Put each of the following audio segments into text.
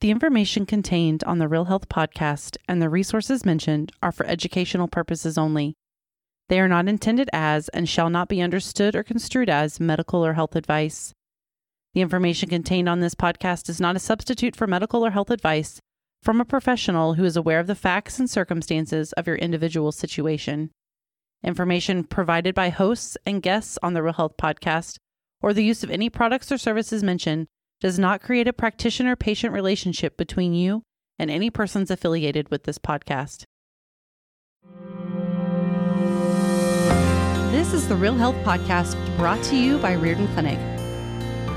The information contained on the Real Health podcast and the resources mentioned are for educational purposes only. They are not intended as and shall not be understood or construed as medical or health advice. The information contained on this podcast is not a substitute for medical or health advice from a professional who is aware of the facts and circumstances of your individual situation. Information provided by hosts and guests on the Real Health podcast or the use of any products or services mentioned does not create a practitioner patient relationship between you and any persons affiliated with this podcast. This is the Real Health Podcast brought to you by Riordan Clinic.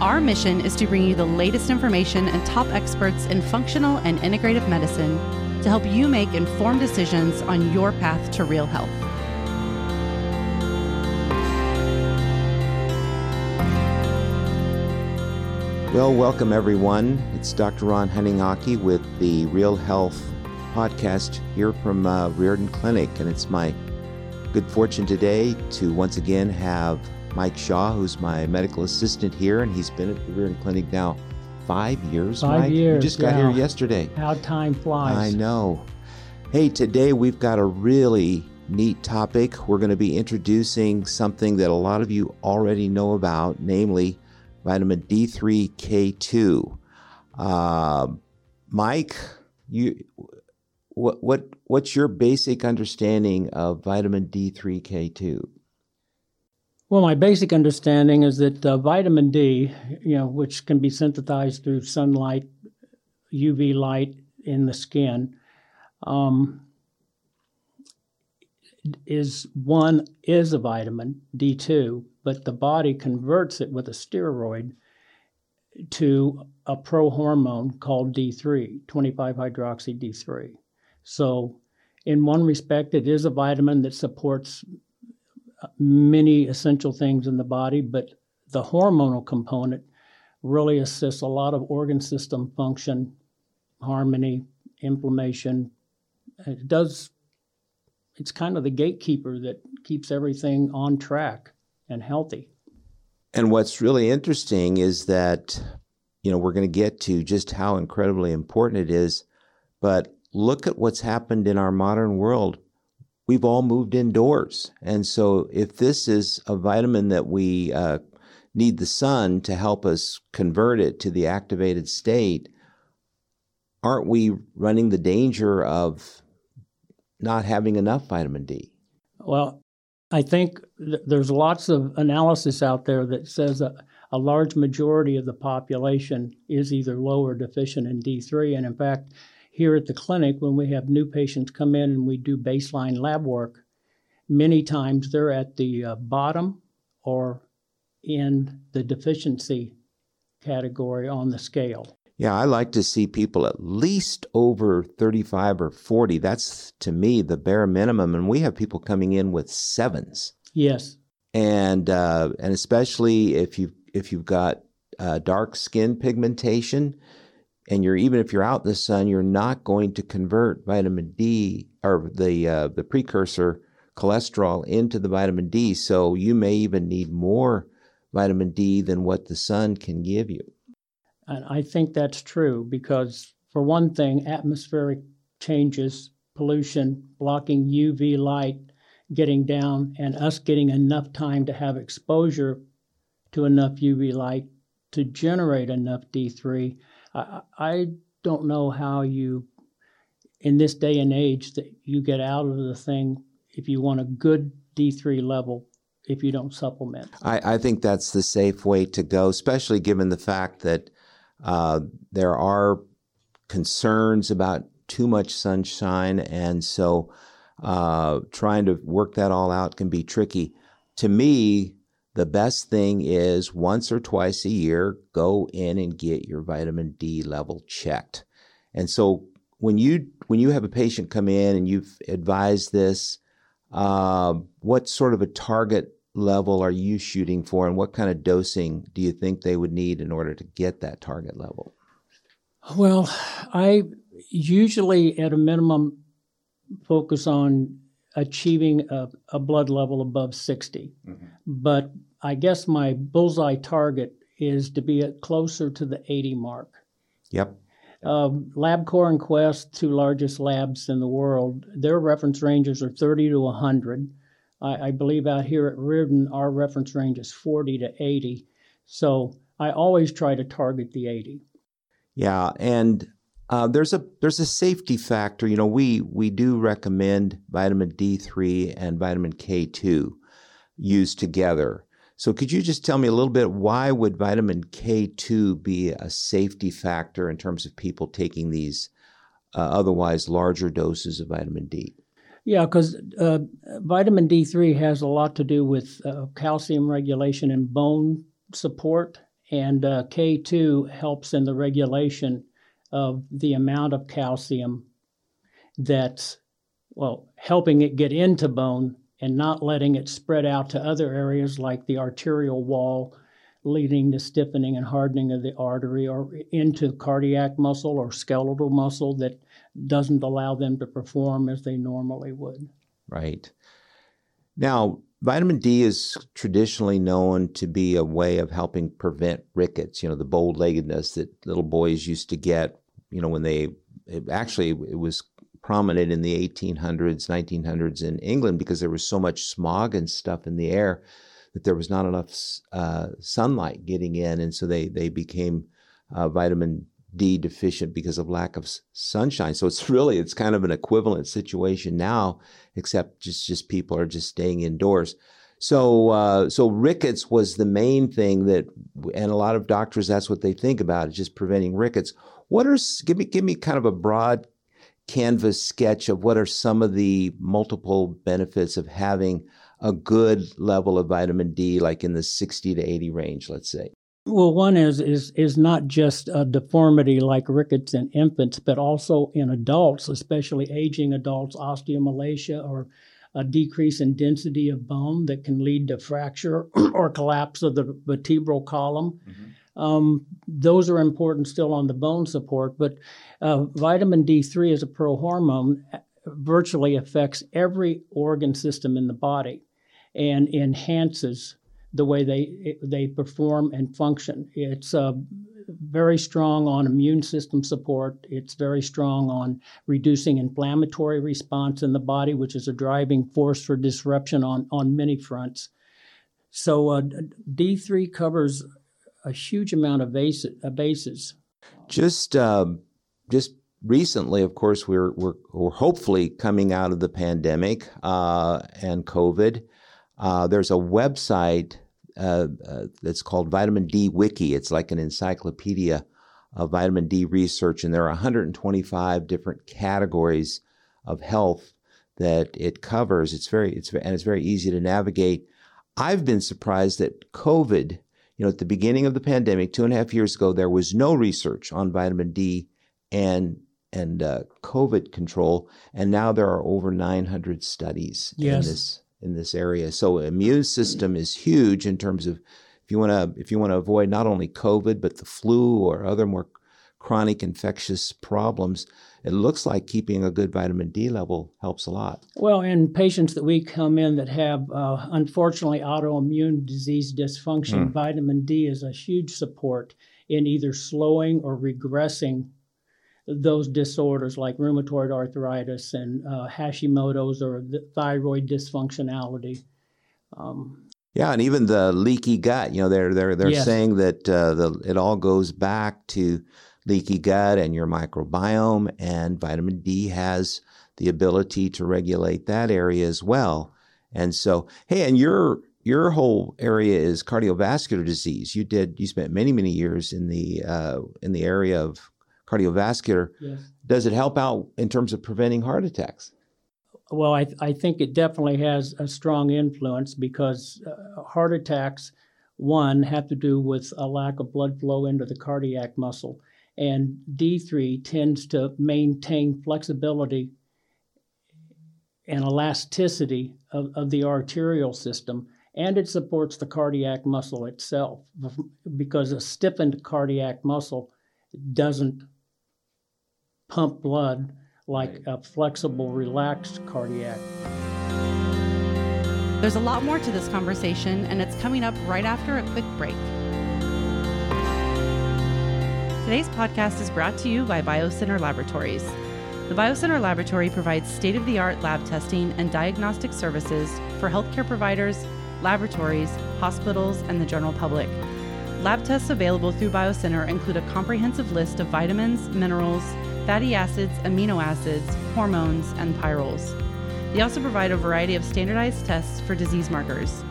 Our mission is to bring you the latest information and top experts in functional and integrative medicine to help you make informed decisions on your path to real health. Well, welcome everyone. It's Dr. Ron Hunninghake with the Real Health podcast here from uh, Riordan Clinic, and it's my good fortune today to once again have Mike Shaw, who's my medical assistant here, and he's been at the Riordan Clinic now five years. Five Mike? years. You just got yeah. here yesterday. How time flies. I know. Hey, today we've got a really neat topic. We're going to be introducing something that a lot of you already know about, namely vitamin D3K2. Uh, Mike, you what what what's your basic understanding of vitamin D3K2? Well, my basic understanding is that uh, vitamin D, you know, which can be synthesized through sunlight, UV light in the skin, um, is one is a vitamin D2, but the body converts it with a steroid to a prohormone called D3, 25 hydroxy D3. So, in one respect, it is a vitamin that supports uh, many essential things in the body, but the hormonal component really assists a lot of organ system function, harmony, inflammation. It does, it's kind of the gatekeeper that keeps everything on track and healthy. And what's really interesting is that, you know, we're going to get to just how incredibly important it is, but look at what's happened in our modern world. We've all moved indoors. And so, if this is a vitamin that we uh, need the sun to help us convert it to the activated state, aren't we running the danger of not having enough vitamin D? Well, I think th- there's lots of analysis out there that says a, a large majority of the population is either low or deficient in D3. And in fact, here at the clinic, when we have new patients come in and we do baseline lab work, many times they're at the uh, bottom or in the deficiency category on the scale. Yeah, I like to see people at least over 35 or 40. That's to me the bare minimum. And we have people coming in with sevens. Yes. And uh, and especially if you if you've got uh, dark skin pigmentation, and you're even if you're out in the sun, you're not going to convert vitamin D or the uh, the precursor cholesterol into the vitamin D. So you may even need more vitamin D than what the sun can give you. And I think that's true because, for one thing, atmospheric changes, pollution, blocking UV light getting down, and us getting enough time to have exposure to enough UV light to generate enough D3. I, I don't know how you, in this day and age, that you get out of the thing if you want a good D3 level if you don't supplement. I, I think that's the safe way to go, especially given the fact that uh, there are concerns about too much sunshine, and so uh, trying to work that all out can be tricky. To me, the best thing is once or twice a year, go in and get your vitamin D level checked. And so when you when you have a patient come in and you've advised this, uh, what sort of a target level are you shooting for, and what kind of dosing do you think they would need in order to get that target level? Well, I usually, at a minimum, focus on achieving a, a blood level above 60. Mm-hmm. But I guess my bullseye target is to be at closer to the 80 mark. Yep. Um, LabCorp and Quest, two largest labs in the world, their reference ranges are 30 to 100. I, I believe out here at Riordan, our reference range is 40 to 80. So I always try to target the 80. Yeah, and uh, there's a there's a safety factor. You know, we we do recommend vitamin D3 and vitamin K2 used together. So could you just tell me a little bit why would vitamin K2 be a safety factor in terms of people taking these uh, otherwise larger doses of vitamin D? Yeah, because uh, vitamin D3 has a lot to do with uh, calcium regulation and bone support, and uh, K2 helps in the regulation of the amount of calcium that's, well, helping it get into bone and not letting it spread out to other areas like the arterial wall, leading to stiffening and hardening of the artery or into cardiac muscle or skeletal muscle that doesn't allow them to perform as they normally would. Right. Now, vitamin D is traditionally known to be a way of helping prevent rickets, you know, the bow leggedness that little boys used to get, you know, when they it actually it was prominent in the 1800s, 1900s in England because there was so much smog and stuff in the air that there was not enough uh, sunlight getting in, and so they they became uh, vitamin D deficient because of lack of sunshine. So it's really it's kind of an equivalent situation now, except just just people are just staying indoors. So uh, so rickets was the main thing that, and a lot of doctors that's what they think about is just preventing rickets. What are give me give me kind of a broad canvas sketch of what are some of the multiple benefits of having a good level of vitamin D, like in the 60 to 80 range, let's say? Well, one is is is not just a deformity like rickets in infants, but also in adults, especially aging adults, osteomalacia or a decrease in density of bone that can lead to fracture or collapse of the vertebral column. Mm-hmm. Um, those are important still on the bone support, but uh, vitamin D3 as a prohormone uh, virtually affects every organ system in the body and enhances the way they they perform and function. It's uh, very strong on immune system support. It's very strong on reducing inflammatory response in the body, which is a driving force for disruption on on many fronts. So uh, D3 covers a huge amount of bases. Just uh, just recently, of course, we're, we're, we're hopefully coming out of the pandemic uh, and COVID. Uh, there's a website uh, uh, that's called Vitamin D Wiki. It's like an encyclopedia of vitamin D research, and there are 125 different categories of health that it covers. It's very it's and it's very easy to navigate. I've been surprised that COVID, you know, at the beginning of the pandemic, two and a half years ago, there was no research on vitamin D and and uh, COVID control, and now there are over 900 studies yes. in this in this area. So immune system is huge in terms of if you want to if you want to avoid not only COVID but the flu or other more chronic infectious problems. It looks like keeping a good vitamin D level helps a lot. Well, in patients that we come in that have uh, unfortunately autoimmune disease dysfunction, mm. vitamin D is a huge support in either slowing or regressing those disorders like rheumatoid arthritis and uh, Hashimoto's or thyroid dysfunctionality. Um, yeah, and even the leaky gut. You know, they're they're they're yes. saying that uh, the it all goes back to leaky gut and your microbiome, and vitamin D has the ability to regulate that area as well. And so, hey, and your your whole area is cardiovascular disease. You did you spent many many years in the uh, in the area of cardiovascular. Yes. Does it help out in terms of preventing heart attacks? Well, I, I think it definitely has a strong influence because uh, heart attacks, one, have to do with a lack of blood flow into the cardiac muscle. And D3 tends to maintain flexibility and elasticity of, of the arterial system. And it supports the cardiac muscle itself because a stiffened cardiac muscle doesn't pump blood like a flexible, relaxed cardiac. There's a lot more to this conversation, and it's coming up right after a quick break. Today's podcast is brought to you by BioCenter Laboratories. The BioCenter Laboratory provides state of the art lab testing and diagnostic services for healthcare providers, laboratories, hospitals, and the general public. Lab tests available through BioCenter include a comprehensive list of vitamins, minerals, fatty acids, amino acids, hormones, and pyrroles. They also provide a variety of standardized tests for disease markers.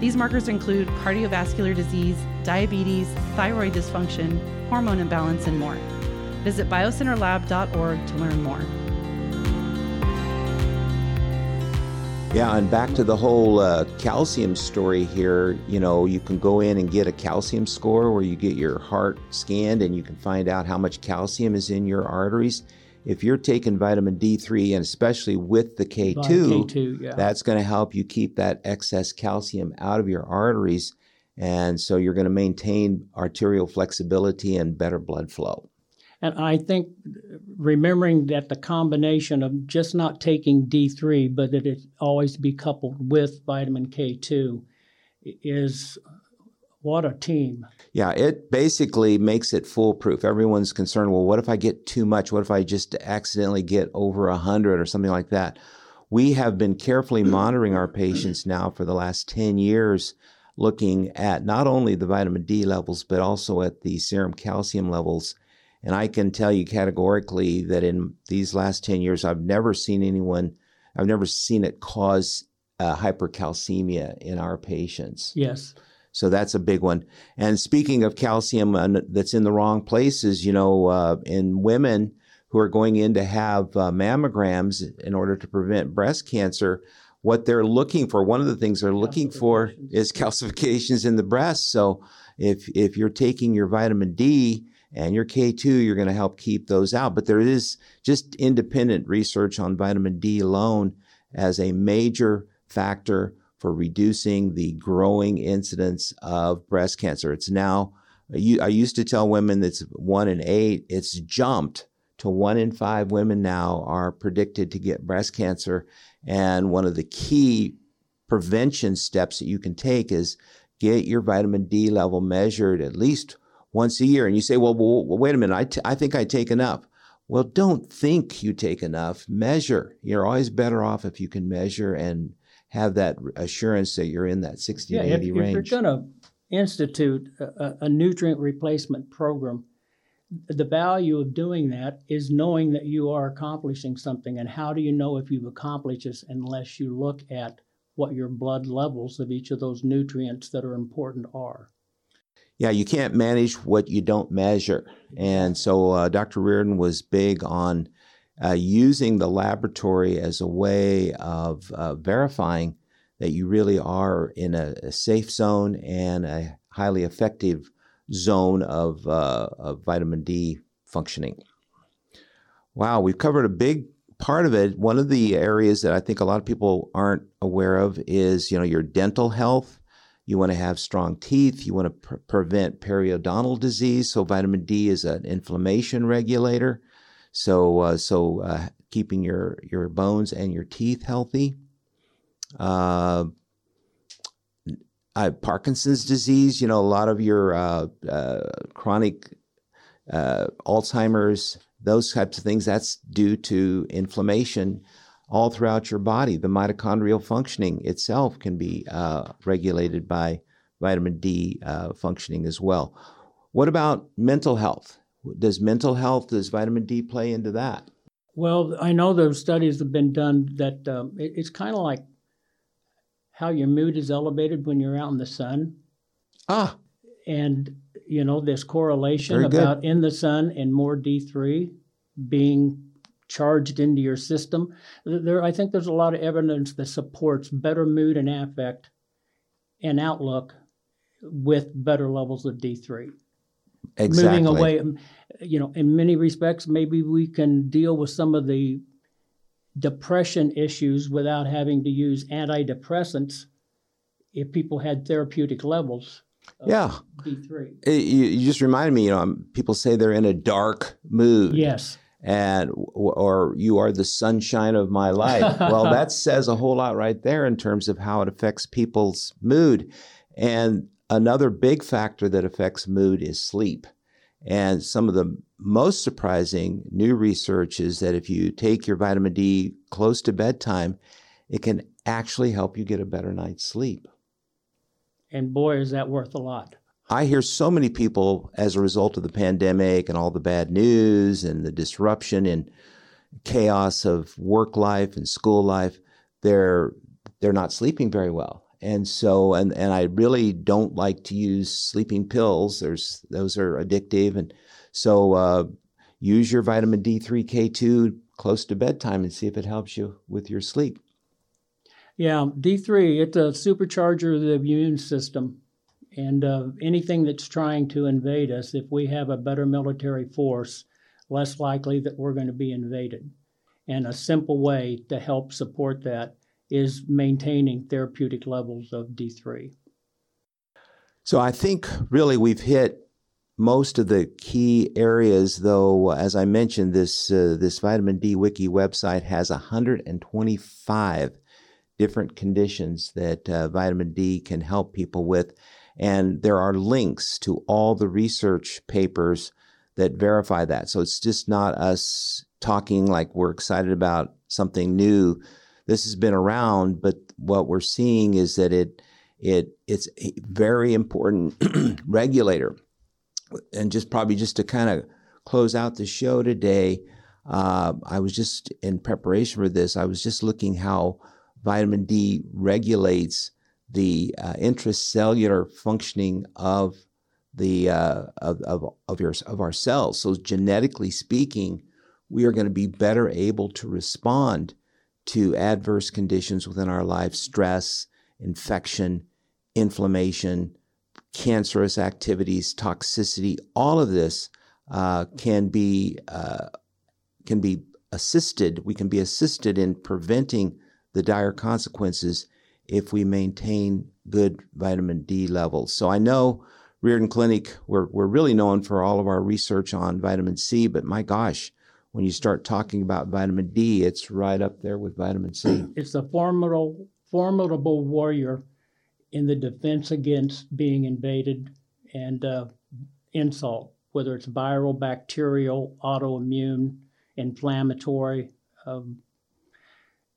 These markers include cardiovascular disease, diabetes, thyroid dysfunction, hormone imbalance, and more. Visit biocenterlab.org to learn more. Yeah, and back to the whole uh, calcium story here. You know, you can go in and get a calcium score where you get your heart scanned and you can find out how much calcium is in your arteries. If you're taking vitamin D3 and especially with the K2, K2 yeah. that's going to help you keep that excess calcium out of your arteries. And so you're going to maintain arterial flexibility and better blood flow. And I think remembering that the combination of just not taking D3, but that it always be coupled with vitamin K2 is what a team. Yeah, it basically makes it foolproof. Everyone's concerned, well, what if I get too much? What if I just accidentally get over 100 or something like that? We have been carefully monitoring our patients now for the last 10 years, looking at not only the vitamin D levels, but also at the serum calcium levels and I can tell you categorically that in these last 10 years, I've never seen anyone, I've never seen it cause uh, hypercalcemia in our patients. Yes. So that's a big one. And speaking of calcium uh, that's in the wrong places, you know, uh, in women who are going in to have uh, mammograms in order to prevent breast cancer, what they're looking for, one of the things they're looking for is calcifications in the breast. So if if you're taking your vitamin D, and your K2, you're going to help keep those out. But there is just independent research on vitamin D alone as a major factor for reducing the growing incidence of breast cancer. It's now, I used to tell women that's one in eight, it's jumped to one in five women now are predicted to get breast cancer. And one of the key prevention steps that you can take is get your vitamin D level measured at least once a year. And you say, well, well, wait a minute, I, t- I think I take enough. Well, don't think you take enough. Measure. You're always better off if you can measure and have that assurance that you're in that 60 yeah, to 80 if, range. If you're going to institute a, a nutrient replacement program, the value of doing that is knowing that you are accomplishing something. And how do you know if you've accomplished this unless you look at what your blood levels of each of those nutrients that are important are? Yeah, you can't manage what you don't measure. And so uh, Dr. Riordan was big on uh, using the laboratory as a way of uh, verifying that you really are in a, a, safe zone and a highly effective zone of, uh, of vitamin D functioning. Wow, we've covered a big part of it. One of the areas that I think a lot of people aren't aware of is, you know, your dental health you want to have strong teeth. You want to pre- prevent periodontal disease. So vitamin D is an inflammation regulator. So uh, so uh, keeping your your bones and your teeth healthy. Uh, Parkinson's disease. You know, a lot of your uh, uh, chronic uh, Alzheimer's, those types of things. That's due to inflammation all throughout your body. The mitochondrial functioning itself can be uh, regulated by vitamin D uh, functioning as well. What about mental health? Does mental health, does vitamin D play into that? Well, I know those studies have been done that um, it, it's kind of like how your mood is elevated when you're out in the sun. Ah. And, you know, this correlation about in the sun and more D3 being charged into your system. There, I think there's a lot of evidence that supports better mood and affect and outlook with better levels of D3. Exactly. Moving away, um, you know, in many respects, maybe we can deal with some of the depression issues without having to use antidepressants if people had therapeutic levels. yeah. D3. It, you, you, just reminded me, you know, people say they're in a dark mood. Yes and or you are the sunshine of my life. well, that says a whole lot right there in terms of how it affects people's mood. And another big factor that affects mood is sleep. And some of the most surprising new research is that if you take your vitamin D close to bedtime, it can actually help you get a better night's sleep. And boy, is that worth a lot. I hear so many people as a result of the pandemic and all the bad news and the disruption and chaos of work life and school life, they're they're not sleeping very well. And so and and I really don't like to use sleeping pills. There's those are addictive and so uh, use your vitamin D3 K2 close to bedtime and see if it helps you with your sleep. Yeah, D3, it's a supercharger of the immune system. And uh, anything that's trying to invade us, if we have a better military force, less likely that we're going to be invaded. And a simple way to help support that is maintaining therapeutic levels of D3. So I think really we've hit most of the key areas, though, as I mentioned, this uh, this vitamin D wiki website has 125 different conditions that uh, vitamin D can help people with, and there are links to all the research papers that verify that. So it's just not us talking like we're excited about something new. This has been around, but what we're seeing is that it it it's a very important regulator and just probably just to kind of close out the show today, uh, I was just in preparation for this. I was just looking how vitamin D regulates the uh, intracellular functioning of the uh, of, of, of your of our cells. So genetically speaking, we are going to be better able to respond to adverse conditions within our life: stress, infection, inflammation, cancerous activities, toxicity, all of this uh, can be uh, can be assisted. We can be assisted in preventing the dire consequences if we maintain good vitamin D levels. So I know Riordan Clinic, we're, we're really known for all of our research on vitamin C, but my gosh, when you start talking about vitamin D, it's right up there with vitamin C. It's a formidable, formidable warrior in the defense against being invaded and uh, insult, whether it's viral, bacterial, autoimmune, inflammatory. Um,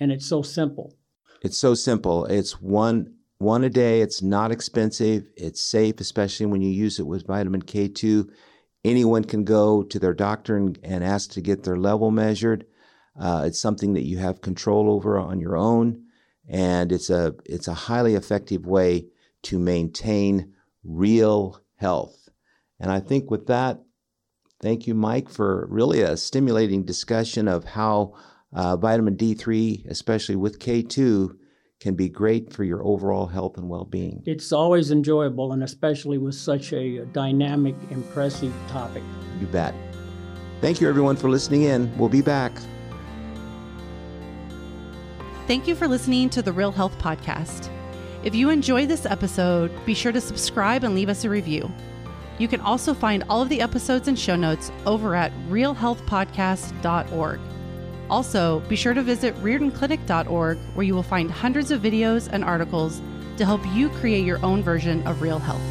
and it's so simple. It's so simple. It's one one a day. It's not expensive. It's safe, especially when you use it with vitamin K2. Anyone can go to their doctor and, and ask to get their level measured. Uh, it's something that you have control over on your own and it's a it's a highly effective way to maintain real health. And I think with that, thank you, Mike, for really a stimulating discussion of how uh, vitamin D3, especially with K2, can be great for your overall health and well-being. It's always enjoyable, and especially with such a dynamic, impressive topic. You bet. Thank you, everyone, for listening in. We'll be back. Thank you for listening to the Real Health Podcast. If you enjoy this episode, be sure to subscribe and leave us a review. You can also find all of the episodes and show notes over at realhealthpodcast.org. Also, be sure to visit riordanclinic.org where you will find hundreds of videos and articles to help you create your own version of real health.